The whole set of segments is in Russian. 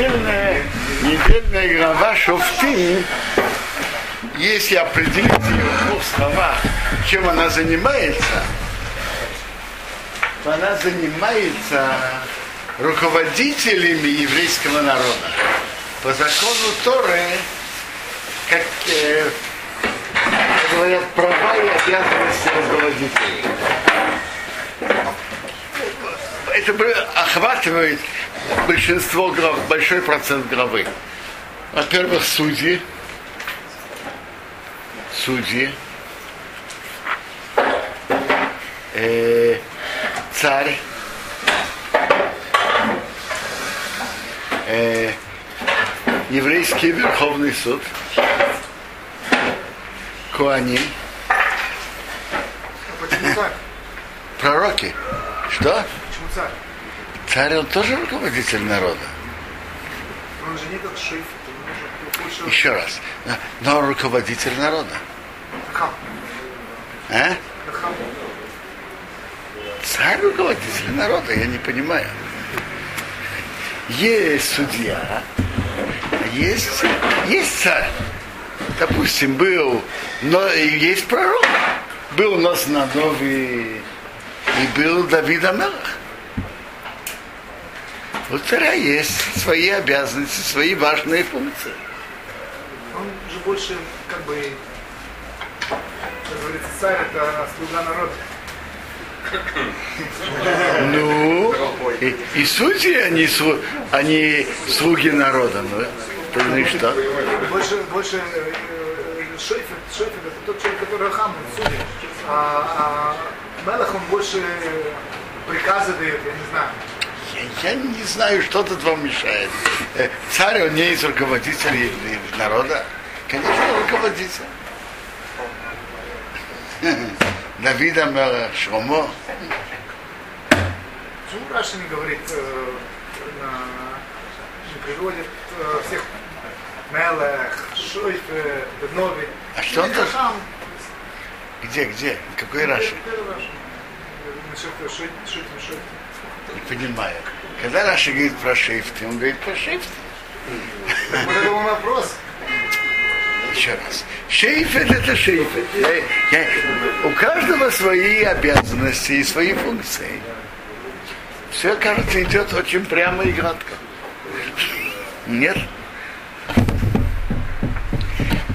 недельная, недельная глава Шофтим, если определить ее в слова, чем она занимается, то она занимается руководителями еврейского народа. По закону Торы, как э, говорят, права и обязанности руководителей. Это охватывает большинство глав, большой процент главы. Во-первых, судьи, судьи, э, царь, э, еврейский верховный суд, Куаним, пророки. Что? Царь? Царь, он тоже руководитель народа. Он же не как шейф. он же Еще раз. Но, он руководитель народа. Хам. А? Хам. Царь руководитель народа, я не понимаю. Есть судья, есть, есть царь. Допустим, был, но есть пророк. Был у нас на Нови и был Давид Амелах. У царя есть свои обязанности, свои важные функции. Он же больше, как бы, как говорится, царь это слуга народа. Ну, и, и судьи, они, они слуги народа. Ну, то ну и что? Больше, больше э, э, шейф, шейф это тот человек, который хам, судит. А, а Мелах, он больше приказы дает, я не знаю. Я, не знаю, что тут вам мешает. Э, Царь, он не из руководителей народа. Конечно, руководитель. Давида Мелах, Шромо. Почему Раша не говорит, э, на- приводит э, всех Мелех, Шойф, э, Беднови? А что он там? Где, где? Какой Раши? Первый Раша. Насчет Шойф, Шойф, Шойф. Не понимаю. Когда Раши говорит про шейфты, он говорит про шейфты. Вот это был вопрос. Еще раз. Шейфет это шейфет. Я- я- у каждого свои обязанности и свои функции. Все, кажется, идет очень прямо и гладко. Нет?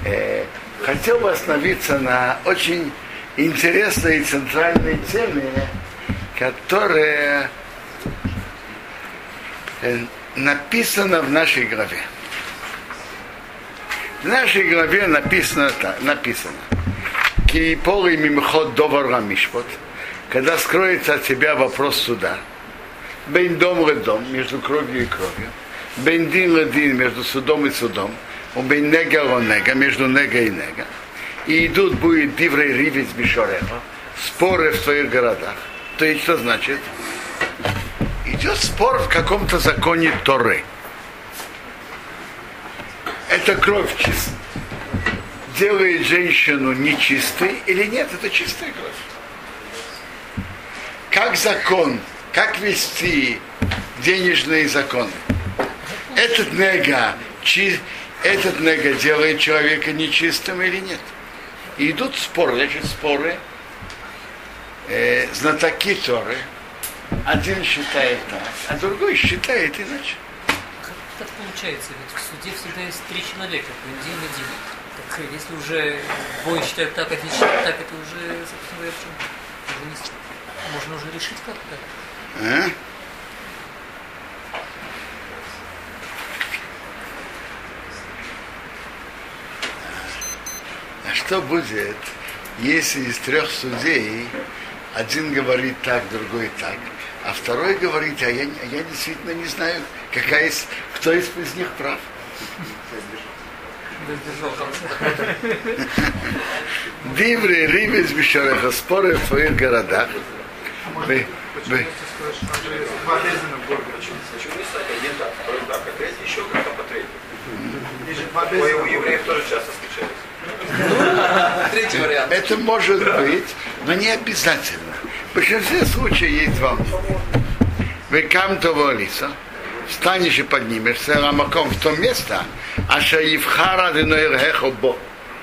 Э, хотел бы остановиться на очень интересной и центральной теме, которая э, написана в нашей главе. В нашей главе написано, так, написано Киполи мимхот довар мишпот, когда скроется от тебя вопрос суда, бен дом дом между кровью и кровью, бен дин ледин между судом и судом, у бен нега нега между нега и нега, и идут будет диврей ривец бишореха, споры в твоих городах. То есть что значит? Идет спор в каком-то законе Торы эта кровь чист, делает женщину нечистой или нет, это чистая кровь. Как закон, как вести денежные законы? Этот нега, чи- этот нега делает человека нечистым или нет? И идут споры, значит, споры, э, знатоки Торы. Один считает так, а другой считает иначе. Как получается? Ведь в суде всегда есть три человека, один один. Так если уже двое считают так, один считает так, это уже, собственно говоря? Уже не Можно уже решить как-то. А? А что будет, если из трех судей один говорит так, другой так, а второй говорит, а я, а я действительно не знаю, какая из, кто из, из них прав. Диври, рибис, бишареха, споры в твоих городах. Вы- Почему вы-? Почему не стать один так, второй так, а третий еще как-то по третьему? У евреев тоже часто встречается. Третий вариант. Это может быть, но не обязательно. В большинстве случаев есть два мнения. Вы кам того лица, встанешь и поднимешься рамаком в то место, а шаивхара Бог,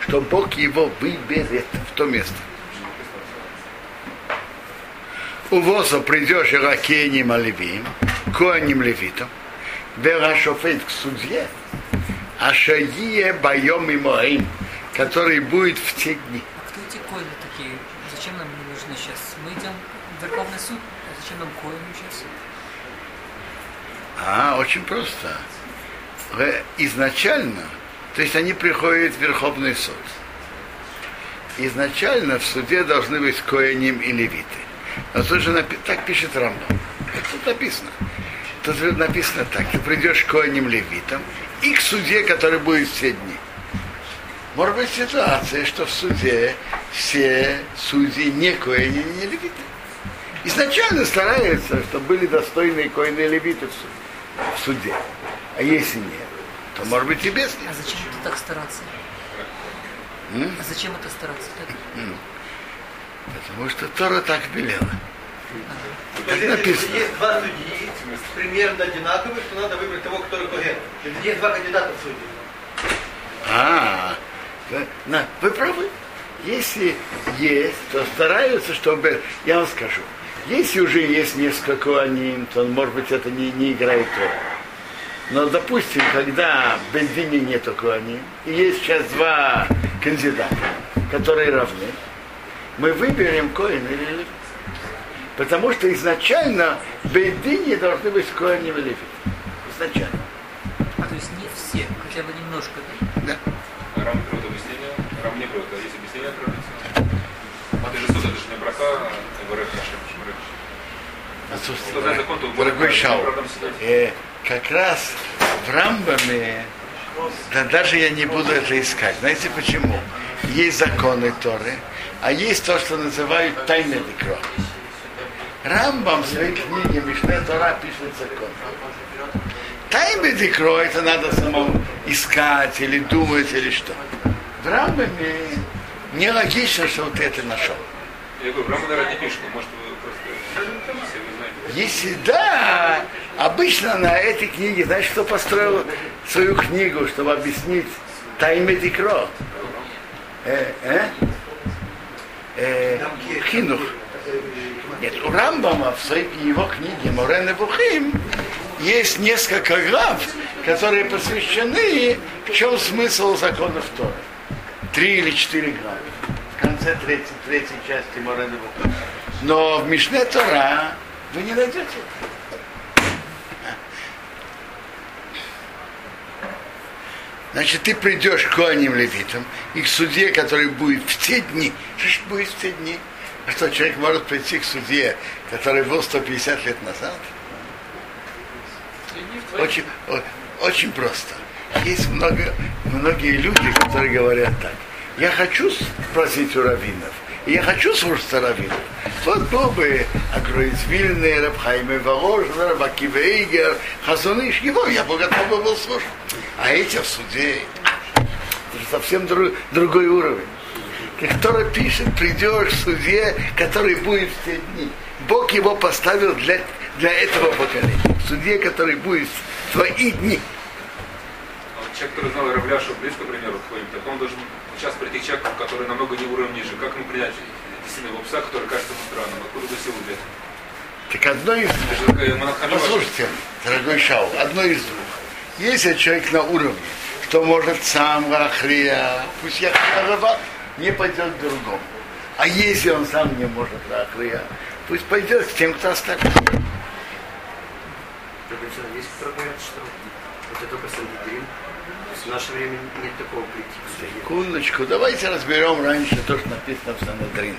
что Бог его выберет в то место. Увоза придешь и ракеним оливим, коаним левитом, верашофет к судье, а шаие боем и моим, который будет в те дни. А кто эти коины такие? Зачем нам они нужны сейчас? Мы идем в Верховный суд, а зачем нам коины сейчас? А, очень просто. Изначально, то есть они приходят в Верховный суд. Изначально в суде должны быть коэним и левиты. Но тут же напи- так пишет Рамбам. Тут написано. Тут написано так, ты придешь к коэним левитам и к суде, который будет все дни. Может быть ситуация, что в суде все судьи не коэни, не левиты. Изначально стараются, чтобы были достойные коины и левиты в суде. А если нет, то может быть и без них. А зачем это так стараться? М? А зачем это стараться? Так? Потому что Тора так велела. То есть, написано. Если есть два судьи, примерно одинаковых, то надо выбрать того, который коген. Если есть два кандидата в судьи. А, на, вы правы. Если есть, то стараются, чтобы... Я вам скажу. Если уже есть несколько коаним, то, может быть, это не, не играет роль. Но, допустим, когда в Бензине нету коаним, и есть сейчас два кандидата, которые равны, мы выберем коин или левит. Потому что изначально в Бензине должны быть коаним и левит. Изначально. А, то есть не все, хотя бы немножко, да? Да. От Равица. А ты же суд, это же не брака, Варек Хашем. Что то Дорогой Шау, э, как раз в Рамбаме, да даже я не буду это искать. Знаете почему? Есть законы Торы, а есть то, что называют тайны декро. Рамбам в своей книге Мишне Тора пишет закон. Тайны декро это надо самому искать или думать или что. В Рамбаме Нелогично, что вот это нашел. Я говорю, Рамон пишет, может вы просто. Если да, обычно на этой книге, знаешь, кто построил свою книгу, чтобы объяснить Тайме Дикро? Э, э? Э, хинух. Нет, у Рамбама в своей его книге Морен и Бухим есть несколько глав, которые посвящены в чем смысл законов Тора три или четыре главы. В конце третьей, третьей части Морена Но в Мишне Тора вы не найдете. Значит, ты придешь к коаним левитам и к судье который будет в те дни. Что ж будет в те дни? А что, человек может прийти к судье который был 150 лет назад? Очень, очень просто. Есть много, многие люди, которые говорят так. Я хочу спросить у раввинов, я хочу слушать раввинов. Вот был бы Агроиц Вильный, Рабхайме Воложный, Рабакива Эйгер, Хазуныш, его я бы готов бы был слушать. А эти в суде, это совсем дру- другой уровень. Который пишет, придешь к суде, который будет в те дни. Бог его поставил для, для этого поколения. В суде, который будет в твои дни. Человек, который знал Равляшу близко, к примеру, к твоим, так он должен сейчас прийти к человеку, который намного не уровень ниже. Как ему принять действительно его пса, который кажется ему странным? Откуда бы силу взять? Так одно из монахалева. Послушайте, дорогой Шау, одно из двух. Если человек на уровне, что может сам Рахрия, пусть я Рава, не пойдет к другому. А если он сам не может Рахрия, пусть пойдет к тем, кто остальных. Есть, что это только. В наше время нет такого суде. Секундочку, давайте разберем раньше то, что написано в Санадрин.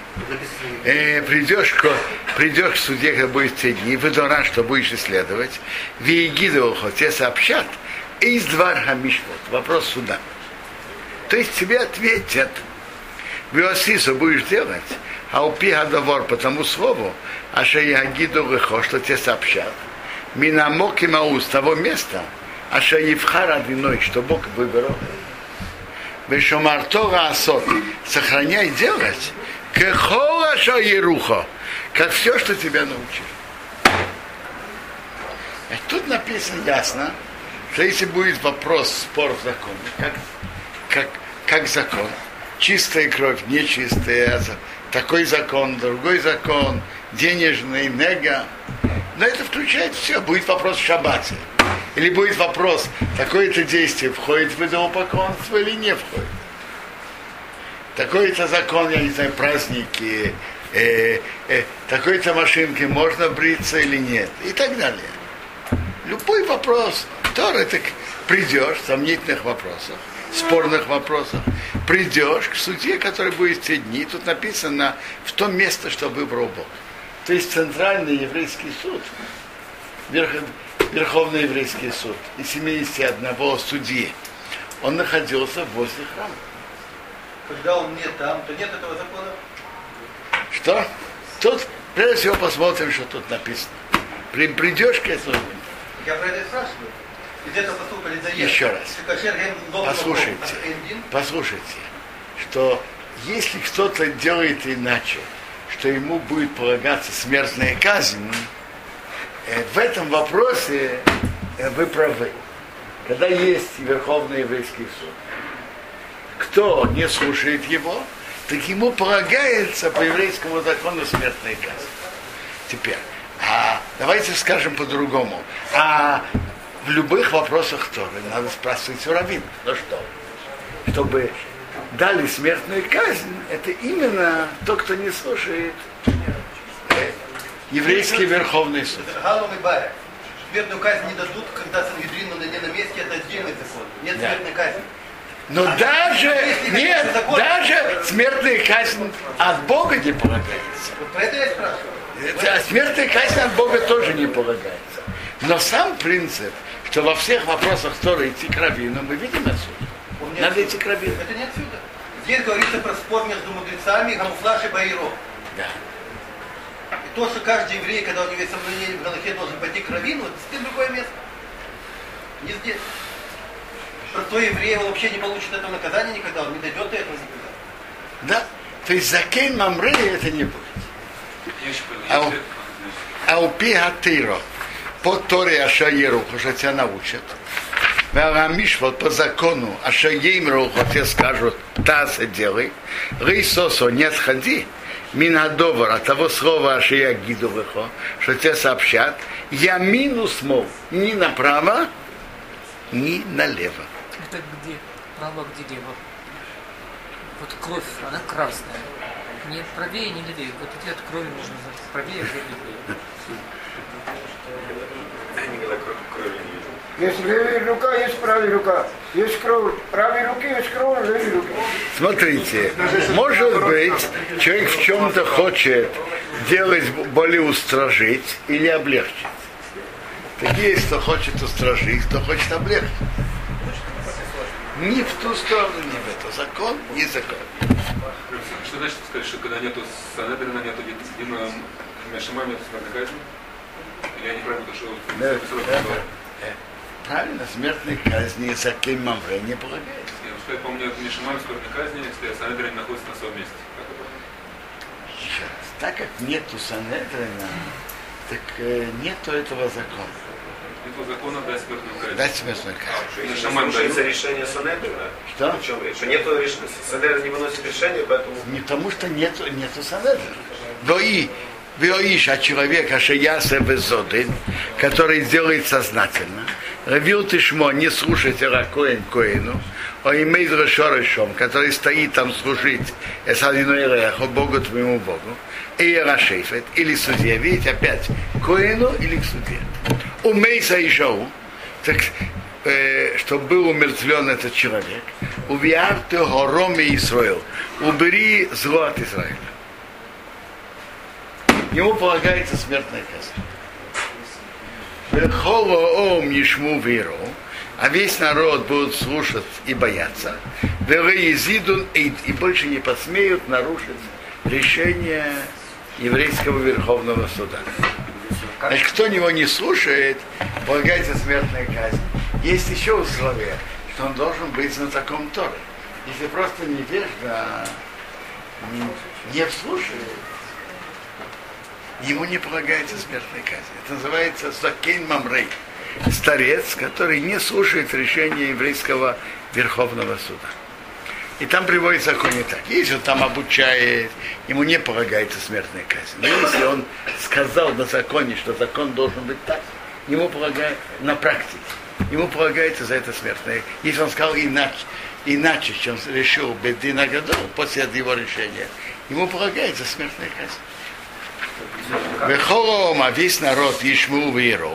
Э, придешь, к, придешь к суде, когда будет те дни, выдора, что будешь исследовать, Виегидовухо тебе сообщат, из двор Хамишвот, вопрос суда. То есть тебе ответят, Виосису будешь делать, а упи гадовор по тому слову, а что я гиду что тебе сообщат. Минамок и мау с того места, а что Евхара виной, что Бог выбрал. Вешомартора асот, сохраняй делать, кехола еруха, как все, что тебя научили. А тут написано ясно, что если будет вопрос, спор в законе, как, как, как закон, чистая кровь, нечистая, такой закон, другой закон, денежный, нега, но это включает все. Будет вопрос в шаббате. Или будет вопрос, такое-то действие входит в идолопоклонство или не входит. Такой-то закон, я не знаю, праздники, э, э, такой-то машинкой можно бриться или нет, и так далее. Любой вопрос, Тора, так придешь в сомнительных вопросах, спорных вопросах, придешь к суде, который будет в те дни, тут написано в том место, что выбрал Бог. То есть центральный еврейский суд, Верховный еврейский суд из 71 судьи, он находился возле храма. Когда он не там, то нет этого закона? Что? Тут, прежде всего, посмотрим, что тут написано. При, придешь к этому. Я про это и спрашиваю. Еще раз. Послушайте, послушайте, что если кто-то делает иначе, что ему будет полагаться смертная казнь, в этом вопросе э, вы правы. Когда есть Верховный еврейский суд, кто не слушает его, так ему полагается по еврейскому закону смертная казнь. Теперь, а давайте скажем по-другому. А в любых вопросах Торы надо спрашивать у раввин. Ну что? Чтобы дали смертную казнь, это именно тот, кто не слушает э, еврейский верховный суд. Смертную казнь не дадут, когда Сангидрин не на месте, это отдельный закон. Нет Да. смертной казни. Но даже, нет, даже смертная казнь от Бога не полагается. Вот про это я спрашиваю. А смертная казнь от Бога тоже не полагается. Но сам принцип, что во всех вопросах Торы идти к раввину, мы видим отсюда. Надо отсюда. идти к раввину. Это не отсюда. Здесь говорится про спор между мудрецами, камуфлаж и байро. Да. То, что каждый еврей, когда у него есть сомнение в Галахе, должен пойти к раввину, это совсем другое место. Не здесь. Простой еврей, он вообще не получит этого наказания никогда, он не дойдет до этого никогда. Да? То есть закейн мамры это не будет. А у- А у пигатыро по Торе Ашаеруху, что тебя научат. Мишвот по закону Ашаеймруху тебе скажут, таса делай. Рейсосо не отходи. Минадовар от того слова Ашия Гидовыхо, что тебе сообщат, я минус мол, ни направо, ни налево. Это где? Право, где лево? Вот кровь, она красная. Не правее, не левее. Вот от крови нужно знать. Правее, где левее. Никогда крови крови не видел. Есть левая рука, есть правая рука. Есть кровь правой руки, есть кровь левой руки. Смотрите, может быть, человек в чем-то хочет делать более устражить или облегчить. Так есть, кто хочет устражить, кто хочет облегчить. Ни в ту сторону, ни в эту. Закон, не закон. Что значит сказать, что когда нету Санедрина, нету Дима Мешамами, казни? Или я неправильно то, что Да, да? Э, Правильно, смертной казни за кем мамре не полагается. Я сказать, помню, Мишамами смертной казни, если Санедрин находится на своем месте. Как это? Еще раз. Так как нету Санедрина, так э, нету этого закона. Нету закона дать смертную казнь. Дать смертную казнь. Мишамами Слушается дают. решение Санедрина. Что? О чем речь? Что нету решения. Санедрин не выносит решение, поэтому Не потому что нету, нету санедрина. Вои, Виоиш, а человек, ашаяса безодын, который сделает сознательно, Равил Тишмо, не слушайте Ракоин Коину, а имеет Рошорышом, который стоит там служить Эсадиной Рехо, Богу твоему Богу, и Рашейфет, или судья, видите, опять, Коину или к судье. Умейса и Шоу, так, э, чтобы был умертвлен этот человек, увиар ты гороме Исраил, убери зло от Израиля. Ему полагается смертная казнь. Холо ом ешму веру, а весь народ будут слушать и бояться. Вероизидун и больше не посмеют нарушить решение еврейского верховного суда. Значит, кто него не слушает, полагается смертная казнь. Есть еще условие, что он должен быть знатоком Торы. Если просто невежда не, не вслушает, ему не полагается смертная казнь. Это называется Закейн Мамрей. Старец, который не слушает решения еврейского Верховного суда. И там приводит закон не так. Если он там обучает, ему не полагается смертная казнь. Но если он сказал на законе, что закон должен быть так, ему полагается на практике. Ему полагается за это смертная. Если он сказал иначе, иначе, чем решил Бедина Гадол после его решения, ему полагается смертная казнь. Вехолом, а весь народ Ишму Виру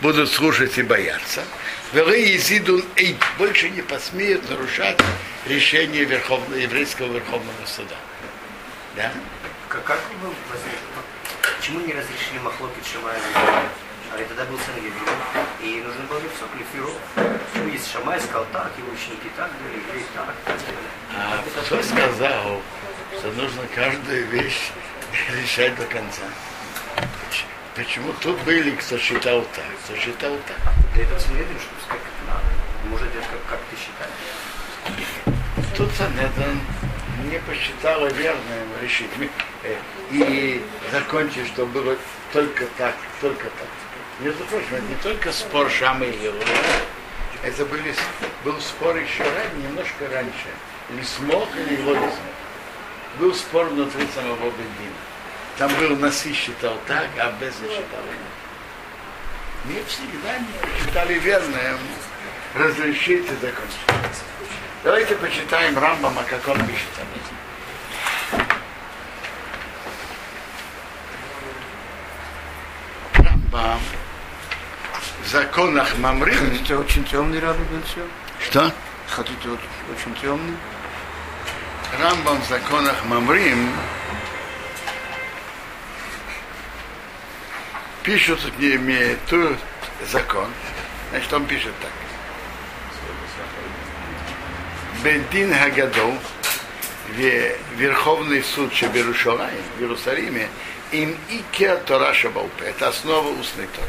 будут слушать и бояться. Велы Езидун Эй больше не посмеют нарушать решение Верховного, еврейского Верховного суда. Да? Как, как вы? Почему не разрешили Махлокит Шамая? А ведь тогда был Сангедрин, и нужно было все клифиру. Ну, если Шамай сказал так, его ученики так были, евреи так, так. А кто сказал, что нужно каждую вещь решать до конца? Почему тут были, кто считал так, кто считал так? Для этого Сангедрин, чтобы сказать, как надо. Может, это как, как ты считаешь? Тут Санедрин не посчитала верным решить. э, И закончить, что было только так, только так. Между прочим, это не только спор Шамы и это были, был спор еще раньше, немножко раньше. Или смог, или его не смог. Был спор внутри самого Бендина. Там был Наси считал так, а Без считал иначе. Не всегда не считали верным разрешить и закончить. Давайте почитаем Рамбама, как он пишет об этом. Рамбам в законах Мамрин. Хотите очень темный раб был все? Что? Хотите очень темный? Рамбам в законах Мамрим пишут не имеет тут закон. Значит, он пишет так. Бендин Хагадол, Верховный суд Шабирушалай в Иерусалиме, им Икеа Тора Шабаупе. Это основа устной Торы.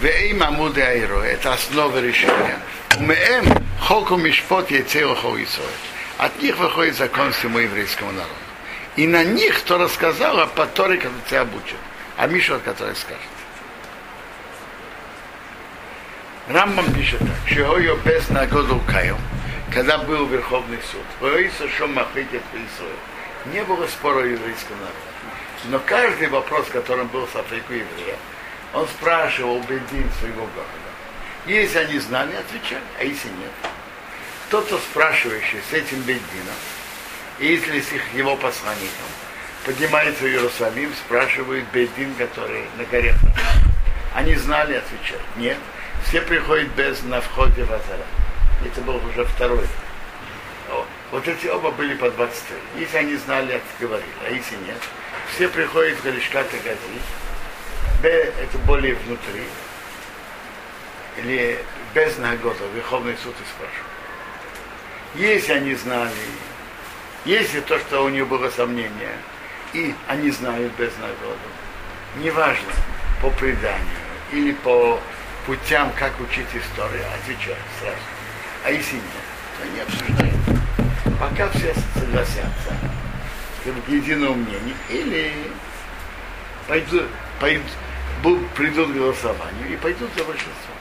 Вейм Амуде Айро, это основа решения. Умеем Холку Мишпот Яцео Хоисой. От них выходит закон всему еврейскому народу. И на них то рассказала по Торе, который тебя обучит. А Миша, который скажет. Рамбам пишет так, что ее без нагоду каю, когда был Верховный суд, Воиса Шомахитет не было спора еврейского народа. Но каждый вопрос, которым был с Африку еврея, он спрашивал Бендин своего города. Если они знали, отвечали, а если нет. Кто-то спрашивающий с этим Бендином, и если с их, его посланником, поднимается в Иерусалим, спрашивает Бедин, который на горе. Они знали, отвечают. Нет. Все приходят без на входе в Азара. Это был уже второй. Вот эти оба были по 23. Если они знали, говорили, а если нет, все приходят в Галишкат и Гази. Б это более внутри. Или без нагода, Верховный суд и спрашивает. Если они знали, если то, что у них было сомнение, и они знают без нагоды, неважно, по преданию или по путям, как учить историю, отвечают сразу. А если нет, то не обсуждают. Пока все согласятся к единому мнению, или пойдут, пойдут, будут, придут к голосованию и пойдут за большинство.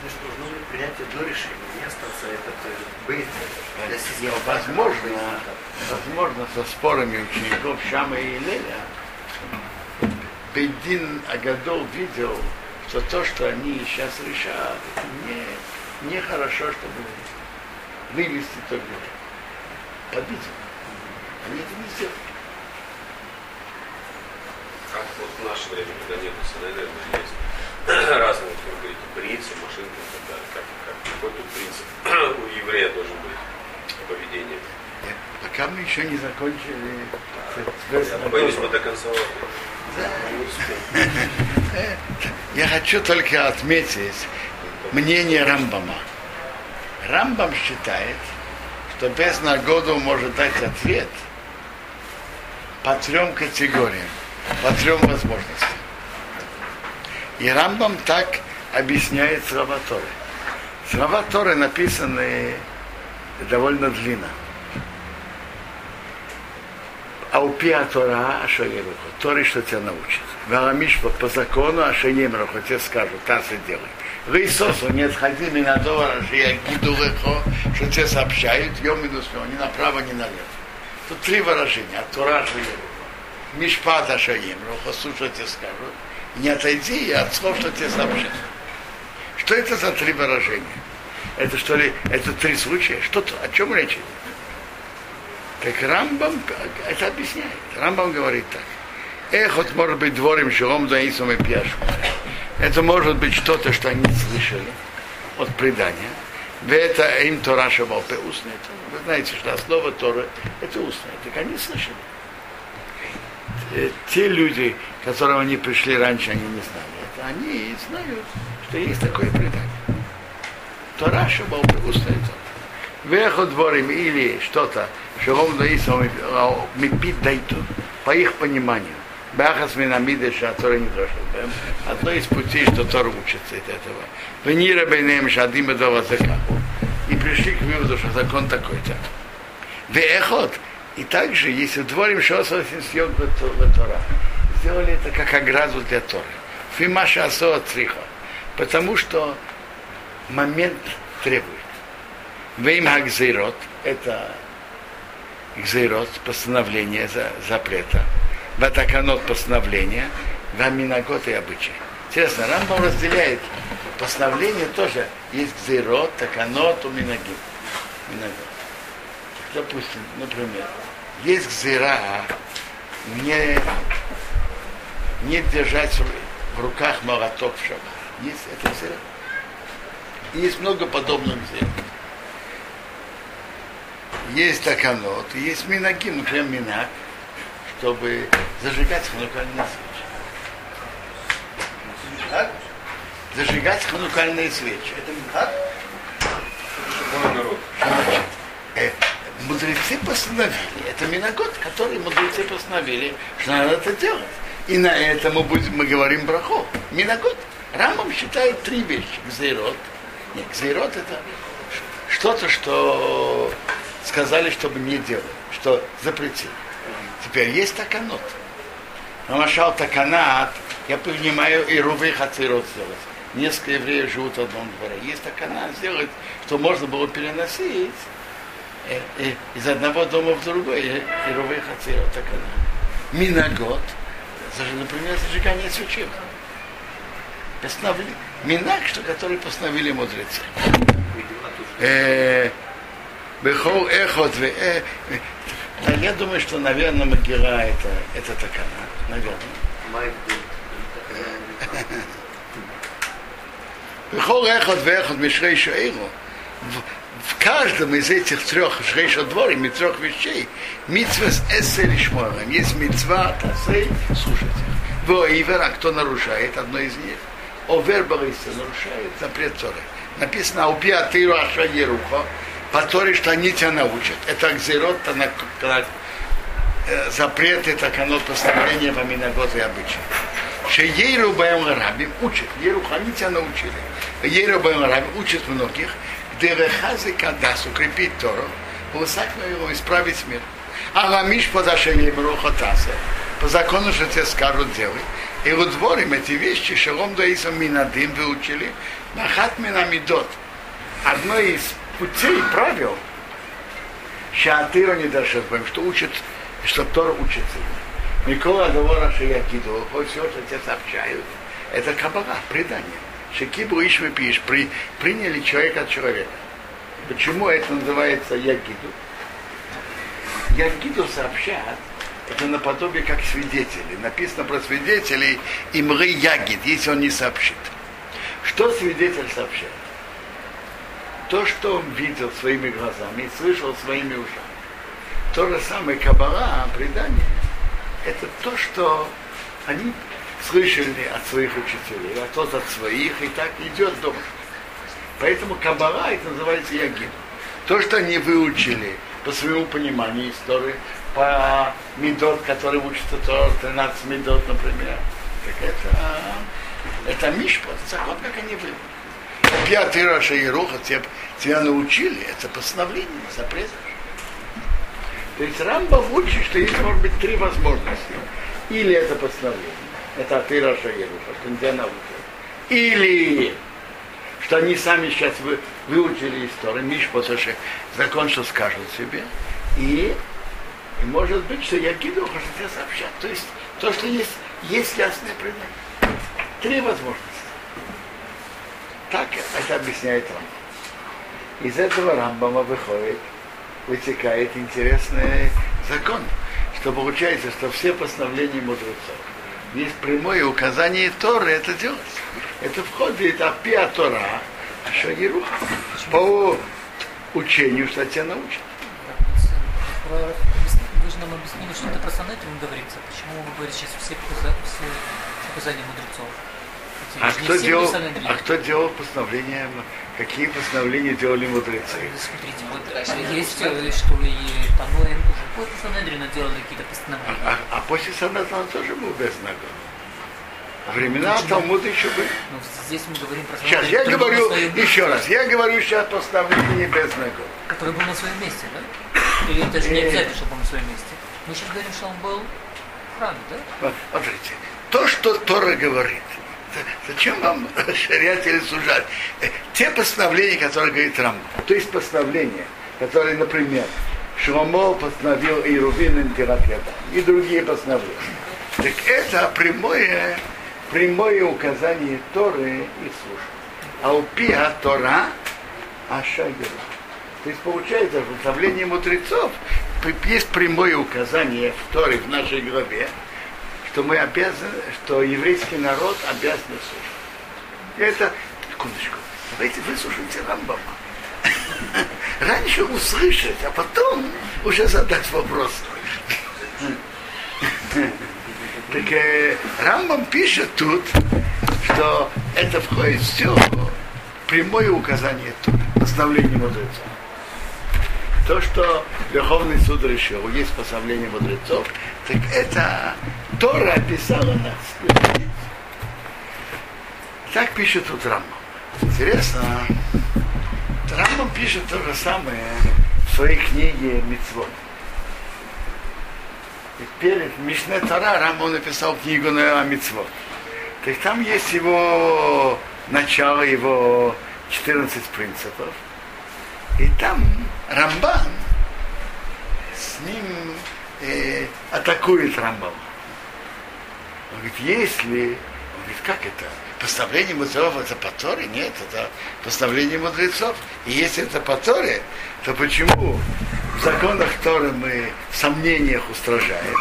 Значит, нужно одно решение, не остаться этот э, системы. Возможно, возможно, со спорами учеников Шама и Леля, Бедин Агадол видел, что то, что они сейчас решат, это не, не хорошо, чтобы вывести только побить. Они это не сделали. Как вот в наше время, когда нет СНН, есть разные, вы говорите, принцип, машинка и так далее. Как, как, какой тут принцип у еврея должен быть поведение? Пока мы еще не закончили Я боюсь, мы до конца Я хочу только отметить мнение Рамбама. Рамбам считает, что без нагоду может дать ответ по трем категориям, по трем возможностям. И Рамбам так объясняет слова Торы. Слова Торы написаны довольно длинно. А у пиа Тора Ашаевуху, Торы, что тебя научит. Варамишпа по закону Ашаемруху, тебе скажут, так и делай. Рейсосу не отходи меня до что я гиду легко, что тебе сообщают, йом минус ни направо, ни налево. Тут три выражения. От Тора Ашаевуху. Мишпат Ашаемруху, слушай, тебе скажут. Не отойди от слов, что тебе сообщат. Что это за три выражения? Это что ли, это три случая? Что, о чем речь идет? Так Рамбам это объясняет. Рамбам говорит так. Эх, вот может быть дворим шелом заисом и пьяшем. Это может быть что-то, что они слышали от предания. Это им Тора Шабалпе устная. Вы знаете, что основа Торы это устная. Так они слышали. Э, те люди, которым они пришли раньше, они не знали это. Они знают, что есть такое предание. Тора Шабалпе устная Тора. Вехот дворим или что-то, Широм Даисом Мипит Дайту, по их пониманию. Бахас Минамиды Шатора не Одно из путей, что Тор учится от этого. Венира Бейнем Шадим Бедова Закаху. И пришли к выводу, что закон такой-то. Веехот. И также, если дворим Шосов Синсьон Тора, сделали это как ограду для Торы. Фимаша Асоа Цриха. Потому что момент требует. Вейм Хагзейрот, это Гзейрот, постановление за, запрета, Ватаканот постановление, Ваминагот и обычай. Интересно, Рамбам разделяет постановление тоже. Есть Гзейрот, Таканот, Уминагим. Минагот. Допустим, например, есть Гзейра не, не держать в руках молоток в шаббат. Есть это Гзейра. Есть много подобных Гзейров есть таканот, есть минаки, например, минак, чтобы зажигать ханукальные свечи. Так? Зажигать ханукальные свечи. Это. Значит, э, мудрецы постановили, это минагот, который мудрецы постановили, что надо это делать. И на этом мы, будем, мы говорим брахо. Минагот. Рамам считает три вещи. Гзейрот. Нет, гзейрот это что-то, что сказали, чтобы не делать, что запретили. Теперь есть таканот. Намашал таканат, я понимаю, и рувы хацирот сделать. Несколько евреев живут в одном дворе. Есть таканат сделать, что можно было переносить э, э, из одного дома в другой, и, и рувы хацирот таканат. Минагот, например, зажигание свечей. Постановили. Минак, что который постановили мудрецы. Э, Бехол эхот э. Я думаю, что, наверное, Магира это, это такана. Наверное. Бехол эхот в эхот мишрей шаиру. В каждом из этих трех шрейша дворим и трех вещей митцва с эссель шморем. Есть митцва тасей, слушайте. Во ивер, а кто нарушает одно из них? Овер бариса нарушает запрет Торы. Написано, убия тыру аша ерухо, по Торе, что они тебя научат. Это акзирот, э, запрет, это канот постановления по миногот и обычай. Что Ейру Баем Рабим учат, Ейру они тебя научили. Ейру Баем Рабим учат многих, где Рехазы Кадас укрепить Тору, Лысак его исправить мир. А ламиш по зашению Брухотаса, по закону, что тебе скажут делай. И вот дворим эти вещи, шалом даисом минадим выучили, нахат минамидот. Одно из путей, правил, Шаатыра не дашевбэм, что учит, что Тор учится. Микола Говора Шиякиду, хоть все, что тебе сообщают, это кабала, предание. Шекибу Ишвы пишешь, при, приняли человека от человека. Почему это называется Ягиду? Ягиду сообщат, это наподобие как свидетели. Написано про свидетелей Имры Ягид, если он не сообщит. Что свидетель сообщает? то, что он видел своими глазами и слышал своими ушами. То же самое Кабала, предание, это то, что они слышали от своих учителей, а тот от своих, и так идет дома. Поэтому Кабала это называется Ягид. То, что они выучили по своему пониманию истории, по медот, который учится то 13 медот, например, так это, это мишпот, закон, как они выучили. Пятый Раша Еруха тебя, тебя научили, это постановление, запрет. То есть Рамбам учит, что есть, может быть, три возможности. Или это постановление, это Атыра Шаеруха, что нельзя научить. Или что они сами сейчас вы, выучили историю, Миш Посаше, закон, что скажут себе. И, и может быть, что я кидаю, что тебе сообщат. То есть то, что есть, есть ясный предмет. Три возможности. Так это объясняет Рамбам. Из этого Рамбама выходит, вытекает интересный закон, что получается, что все постановления мудрецов есть прямое указание Торы это делать. Это входит от Пиа Тора, а что Еруха. По учению, что тебя научат. Же нам объяснили, что это про Санедрин говорится. Почему вы говорите сейчас все, указания мудрецов? А кто, делал, а кто делал постановления? Какие постановления делали мудрецы? Смотрите, вот есть, э, что и Таноем уже после Санедрина делали какие-то постановления. А, а после Санатрона тоже был без знаков. Времена Талмуда еще были. Но здесь мы говорим про Сейчас, я говорю еще раз, я говорю сейчас постановление без знаков. Который был на своем месте, да? Или это же не Э. обязательно, чтобы он на своем месте? Мы сейчас говорим, что он был в храме, да? Смотрите, то, что Тора говорит, за- зачем вам шариат или сужать? Э, Те постановления, которые говорит Рам, то есть постановления, которые, например, Шломо постановил и Рубин Интиракеда, и другие постановления. Так это прямое, прямое указание Торы и службы. А у Пиа Тора Ашагера. То есть получается, в постановлении мудрецов есть прямое указание в Торе, в нашей главе, что мы обязаны, что еврейский народ обязан слушать. И это, секундочку, давайте выслушайте Рамбама. Раньше услышать, а потом уже задать вопрос. Так э, Рамбам пишет тут, что это входит все прямое указание тут, постановление мудрецов. То, что Верховный суд решил, есть постановление мудрецов, так это Тора описала нас. Так пишет тут Рамбам. Интересно, Рамбам пишет то же самое в своей книге Мицвод. И перед Мишне Тора Рамбам написал книгу на Мицвод. Так там есть его начало, его 14 принципов. И там Рамбан с ним э, атакует Рамбам. Он говорит, если... Он говорит, как это? Постановление мудрецов это по? Нет, это постановление мудрецов. И если это по то почему в законах Торы мы в сомнениях устражаем,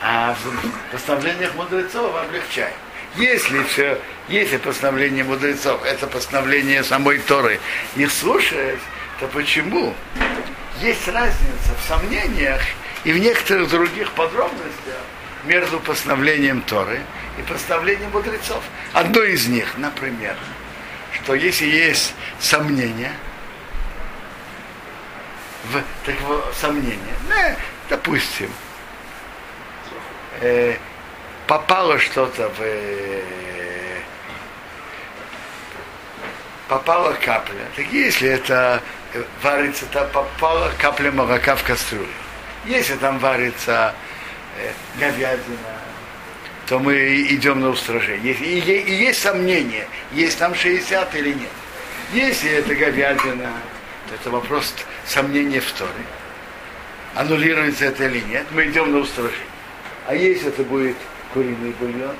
а в постановлениях мудрецов облегчаем? Если все, если постановление мудрецов, это постановление самой Торы, их слушаешь, то почему есть разница в сомнениях и в некоторых других подробностях между постановлением Торы и постановлением мудрецов. Одно из них, например, что если есть сомнения, в, так вот, сомнения, ну, допустим, э, попало что-то в э, попала капля. Так если это варится, там попала капля молока в кастрюлю. Если там варится э, говядина, то мы идем на устражение. И, и, и есть сомнение, есть там 60 или нет. Если это говядина, то это вопрос сомнения в Торе. Аннулируется это или нет, мы идем на устражение. А если это будет куриный бульон,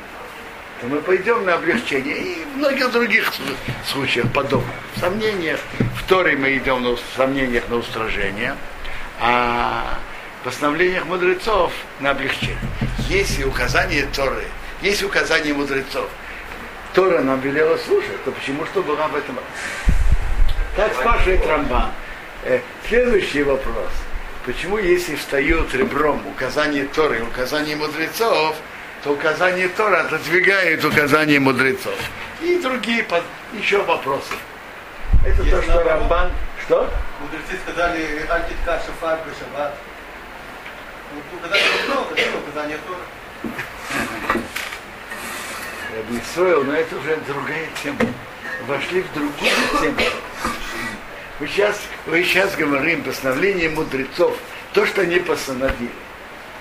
то мы пойдем на облегчение. И в многих других случаях подобных. В сомнениях, в Торе мы идем на, в сомнениях на устражение, а в постановлениях мудрецов на облегчение. Если указание Торы, если указание мудрецов, Тора нам велела слушать, то почему что была в этом? Так спрашивает Рамбан. Э, следующий вопрос. Почему, если встают ребром указание Торы и указание мудрецов, то указание Тора отодвигает указание мудрецов. И другие под... еще вопросы. Это Есть то, что наоборот. Рамбан... Что? Мудрецы сказали антитка шафар шаббат. Ну, указания много, это указания Тора. Я бы строил, но это уже другая тема. Вошли в другую тему. Мы сейчас, мы сейчас говорим постановление мудрецов то, что они постановили.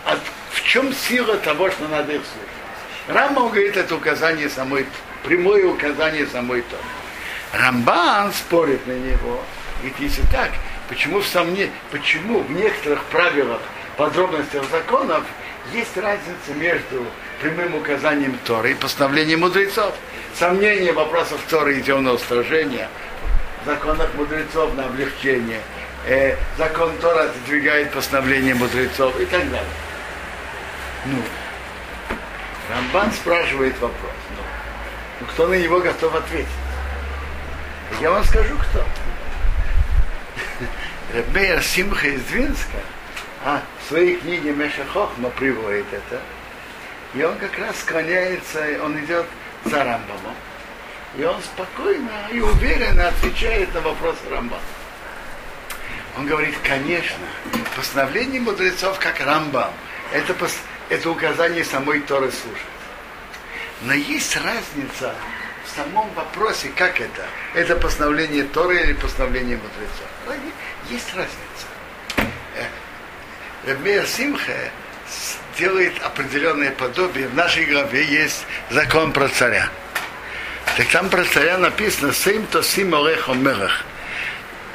В чем сила того, что надо их слушать? Рамбам говорит, это указание самой, прямое указание самой Торы. Рамбан спорит на него, говорит, если так, почему в сомне, почему в некоторых правилах, подробностях законов есть разница между прямым указанием Торы и постановлением мудрецов. Сомнение вопросов Торы и темного устражения, законах мудрецов на облегчение, э, закон Тора отодвигает постановление мудрецов и так далее. Ну, Рамбан спрашивает вопрос. Ну, ну кто на него готов ответить? Я вам скажу, кто. Ребея Симха из Двинска, а в своей книге Меша Хохма приводит это. И он как раз склоняется, он идет за Рамбамом. И он спокойно и уверенно отвечает на вопрос Рамбама. Он говорит, конечно, постановление мудрецов, как Рамбам, это, это указание самой Торы слушать. Но есть разница в самом вопросе, как это? Это постановление Торы или постановление мудрецов? Есть разница. Рабмея Симха делает определенное подобие. В нашей главе есть закон про царя. Так там про царя написано «Сим то сим олех омерах».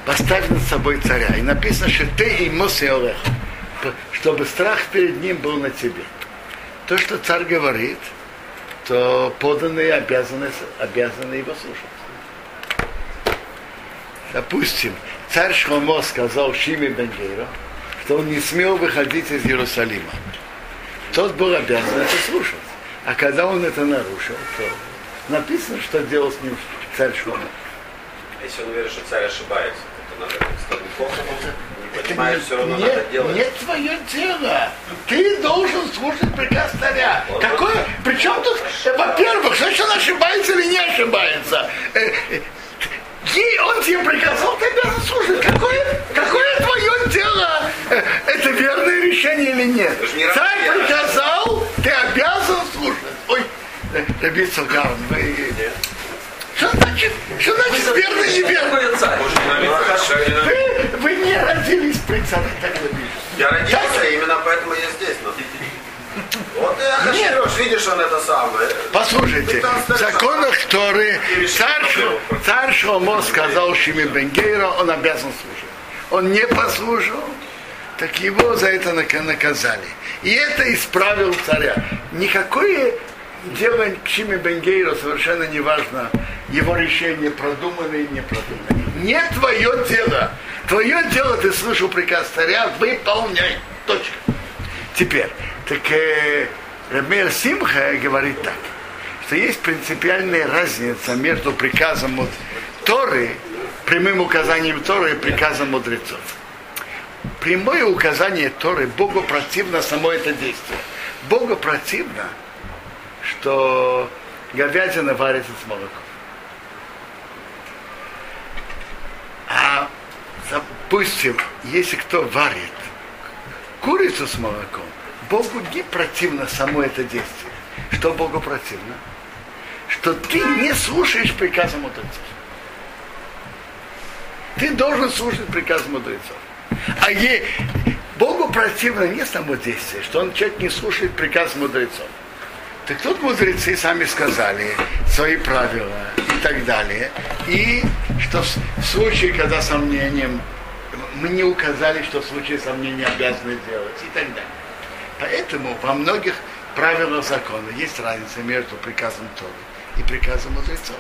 Поставь над собой царя. И написано, что ты и моси олех. Чтобы страх перед ним был на тебе. То, что царь говорит, то поданные обязаны, обязаны его слушать. Допустим, царь Шломо сказал Шиме Бенгейро, что он не смел выходить из Иерусалима. Тот был обязан это слушать. А когда он это нарушил, то написано, что делал с ним царь Шломо. Если он верит, что царь ошибается, то надо понимаешь, все равно не, надо делать. не твое дело. Ты должен слушать приказ царя. Он Какое? Причем тут, во-первых, значит, он ошибается или не ошибается? Э, э, ей- он тебе приказал, ты обязан слушать. Какое, какое твое дело? Э, Это верное решение или нет? Не Царь приказал, ты обязан слушать. Ой, Сагарн, вы... Что значит, что значит верно и неверно? Вы, вы не родились при царе, так написано. Я родился, именно поэтому я здесь. но- Вот и Ахашвирош, видишь, он это самое. Послушайте, в законах Торы царь, царь Шломо сказал Шиме Бенгейра, он обязан слушать. Он не послушал, так его за это нака- наказали. И это исправил царя. Никакое дело к Шиме Бенгейру совершенно не важно, его решение продумано или не продумано. Не твое дело. Твое дело, ты слышал приказ царя, выполняй. Точка. Теперь, так э, Рабмер Симха говорит так, что есть принципиальная разница между приказом от Торы, прямым указанием Торы и приказом мудрецов. Прямое указание Торы Богу противно само это действие. Богу противно, что говядина варится с молоком. А, допустим, если кто варит курицу с молоком, Богу не противно само это действие. Что Богу противно? Что ты не слушаешь приказа мудрецов. Ты должен слушать приказ мудрецов. А е... Богу противно не само действие, что он человек не слушает приказ мудрецов. Так тут мудрецы сами сказали свои правила так далее. И что в случае, когда сомнением, мы не указали, что в случае сомнения обязаны делать и так далее. Поэтому во многих правилах закона есть разница между приказом Торы и приказом мудрецов.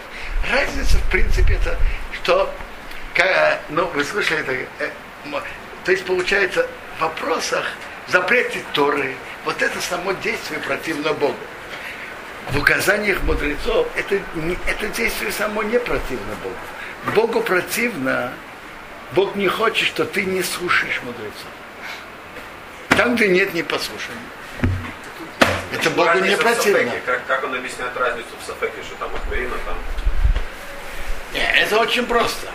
Разница, в принципе, это, что, ну, вы слышали это, э, то есть, получается, в вопросах запрете Торы, вот это само действие противно Богу. В указаниях мудрецов это, это действие само не противно Богу. Богу противно, Бог не хочет, что ты не слушаешь мудрецов. Там, где нет непослушания. Это Богу не Разница противно. Сафеке. Как, как он объясняет разницу в Сафеке, что там Ахмерина, там Не, это очень просто.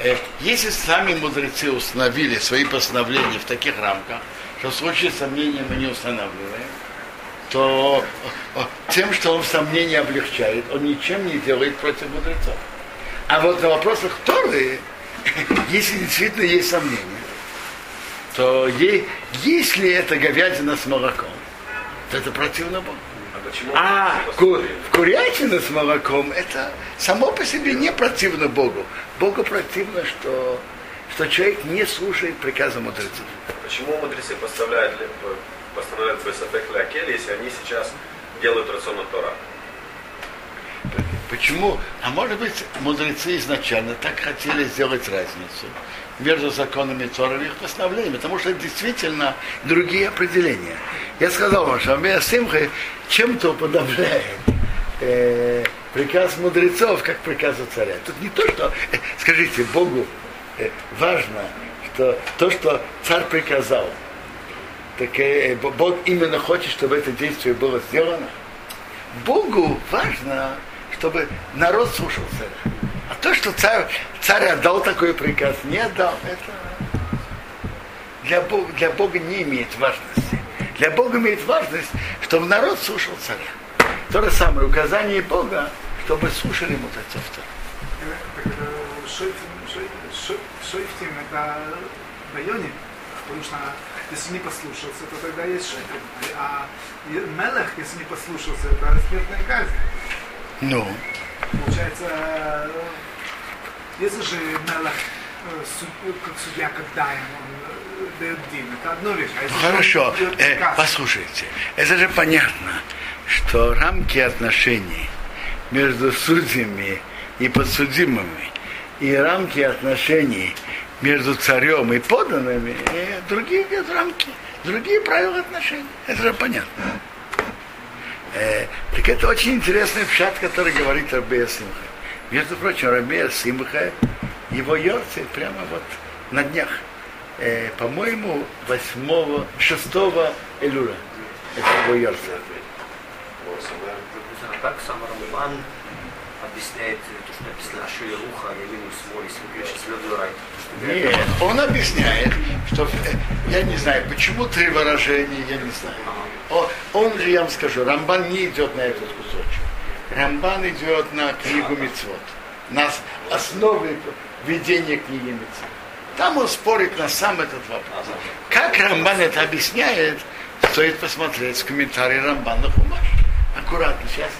Э, Если сами мудрецы установили свои постановления в таких рамках, что в случае сомнения мы не устанавливаем, то тем, что он сомнения облегчает, он ничем не делает против мудрецов. А вот на вопросах Торы, если действительно есть сомнения, то е- если это говядина с молоком, то это противно Богу. А? А ку- курятина с молоком, это само по себе не противно Богу. Богу противно, что, что человек не слушает приказа мудрецов. Почему мудрецы поставляют, постановляют Бесафек Леакель, если они сейчас делают рацион от Тора? Почему? А может быть, мудрецы изначально так хотели сделать разницу между законами Торы и их постановлениями, потому что это действительно другие определения. Я сказал вам, что Амея Симха чем-то уподобляет э, приказ мудрецов, как приказу царя. Тут не то, что, э, скажите, Богу э, важно, что то, что царь приказал, так э, Бог именно хочет, чтобы это действие было сделано. Богу важно, чтобы народ слушал царя. А то, что царь, царь отдал такой приказ, не отдал, это для Бога, для Бога не имеет важности. Для Бога имеет важность, чтобы народ слушал царя. То же самое указание Бога, чтобы слушали мудрецов Тора. Так это шойфтим, шой- шой- шойфтим это районе, потому что если не послушался, то тогда есть шойфтим. А мелех, если не послушался, это смертная казнь. Ну, Получается, э, если же мелех э, суд- как судья, когда ему э, дает дин, это одно вещь. А Хорошо, э, послушайте, это же понятно, что рамки отношений между судьями и подсудимыми и рамки отношений между царем и подданными э, другие рамки, другие правила отношений. Это же понятно. Э, так это очень интересный пшат, который говорит Рабея Симха. Между прочим, Рабея Симха, его йорцы прямо вот на днях. Э, по-моему, 8 6 Элюра. Это его йорцы. Как сам Рамбан объясняет то, что написано Ашия Руха, Ямину Смоль, Смекречи, Слёду Рай. Нет, он объясняет, что э, я не знаю, почему три выражения, я не знаю. О- Он же, я вам скажу, Рамбан не идет на этот кусочек. Рамбан идет на книгу Мицвод, на основе ведения книги Мицвод. Там он спорит на сам этот вопрос. Как Рамбан это объясняет, стоит посмотреть комментарии Рамбана Хумаш. Аккуратно, сейчас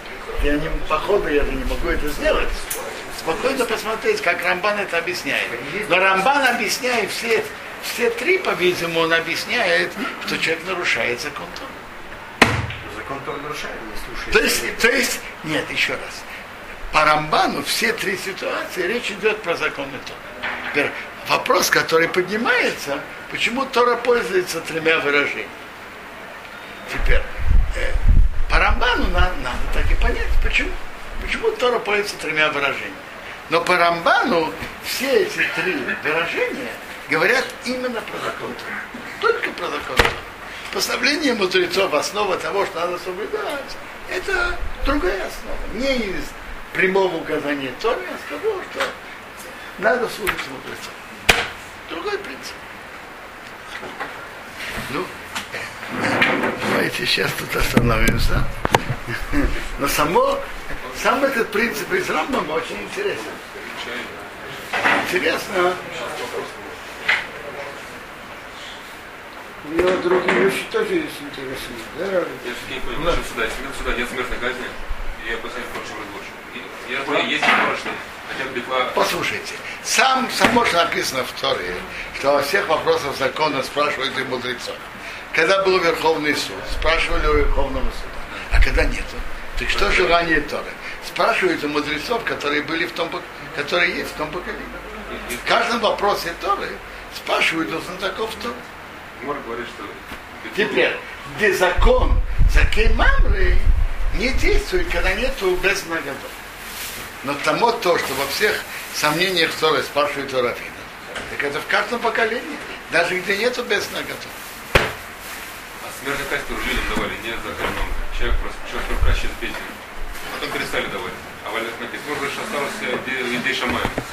я не, по ходу я не могу это сделать. Спокойно посмотреть, как Рамбан это объясняет. Но Рамбан объясняет все, все три, по-видимому, он объясняет, что человек нарушает закон Торы. Закон Тора нарушает, не слушает. То есть, то есть, нет, еще раз. По Рамбану все три ситуации речь идет про законы Тора. Теперь вопрос, который поднимается, почему Тора пользуется тремя выражениями. Теперь, э, по Рамбану на- надо так и понять, почему. Почему Тора пользуется тремя выражениями. Но по Рамбану все эти три выражения говорят именно про закон. Только про закон Тора. Постановление мудрецов, основа того, что надо соблюдать, это другая основа. Не из прямого указания Торы, а с того, что надо слушать мудрецов. Другой принцип. Ну, давайте сейчас тут остановимся. Но само, сам этот принцип из Рамбама очень интересен. Интересно, У него другие вещи тоже есть интересные. Да, Равин? Я все-таки не понял, суда. Если нет суда, нет смертной казни, я последний впрочем разлучу. И Я знаю, есть что хотя бы битва... Послушайте, сам, само же написано в Торе, что во всех вопросах закона спрашивают и мудрецов. Когда был Верховный суд, спрашивали у Верховного суда. А когда нету, так что желание Торы? Спрашивают у мудрецов, которые были в том, которые есть в том поколении. В каждом вопросе Торы спрашивают у знатоков Торы. Мор говорит, что... Теперь, где закон закей мамры не действует, когда нету без нагодов. Но тому то, что во всех сомнениях Торы спрашивают у раввинов, так это в каждом поколении, даже где нету без нагодов. А смертную казнь людям давали, не за. Человек просто человек только с песней. Потом перестали давать. А валят написано, может, осталось идея Шамая.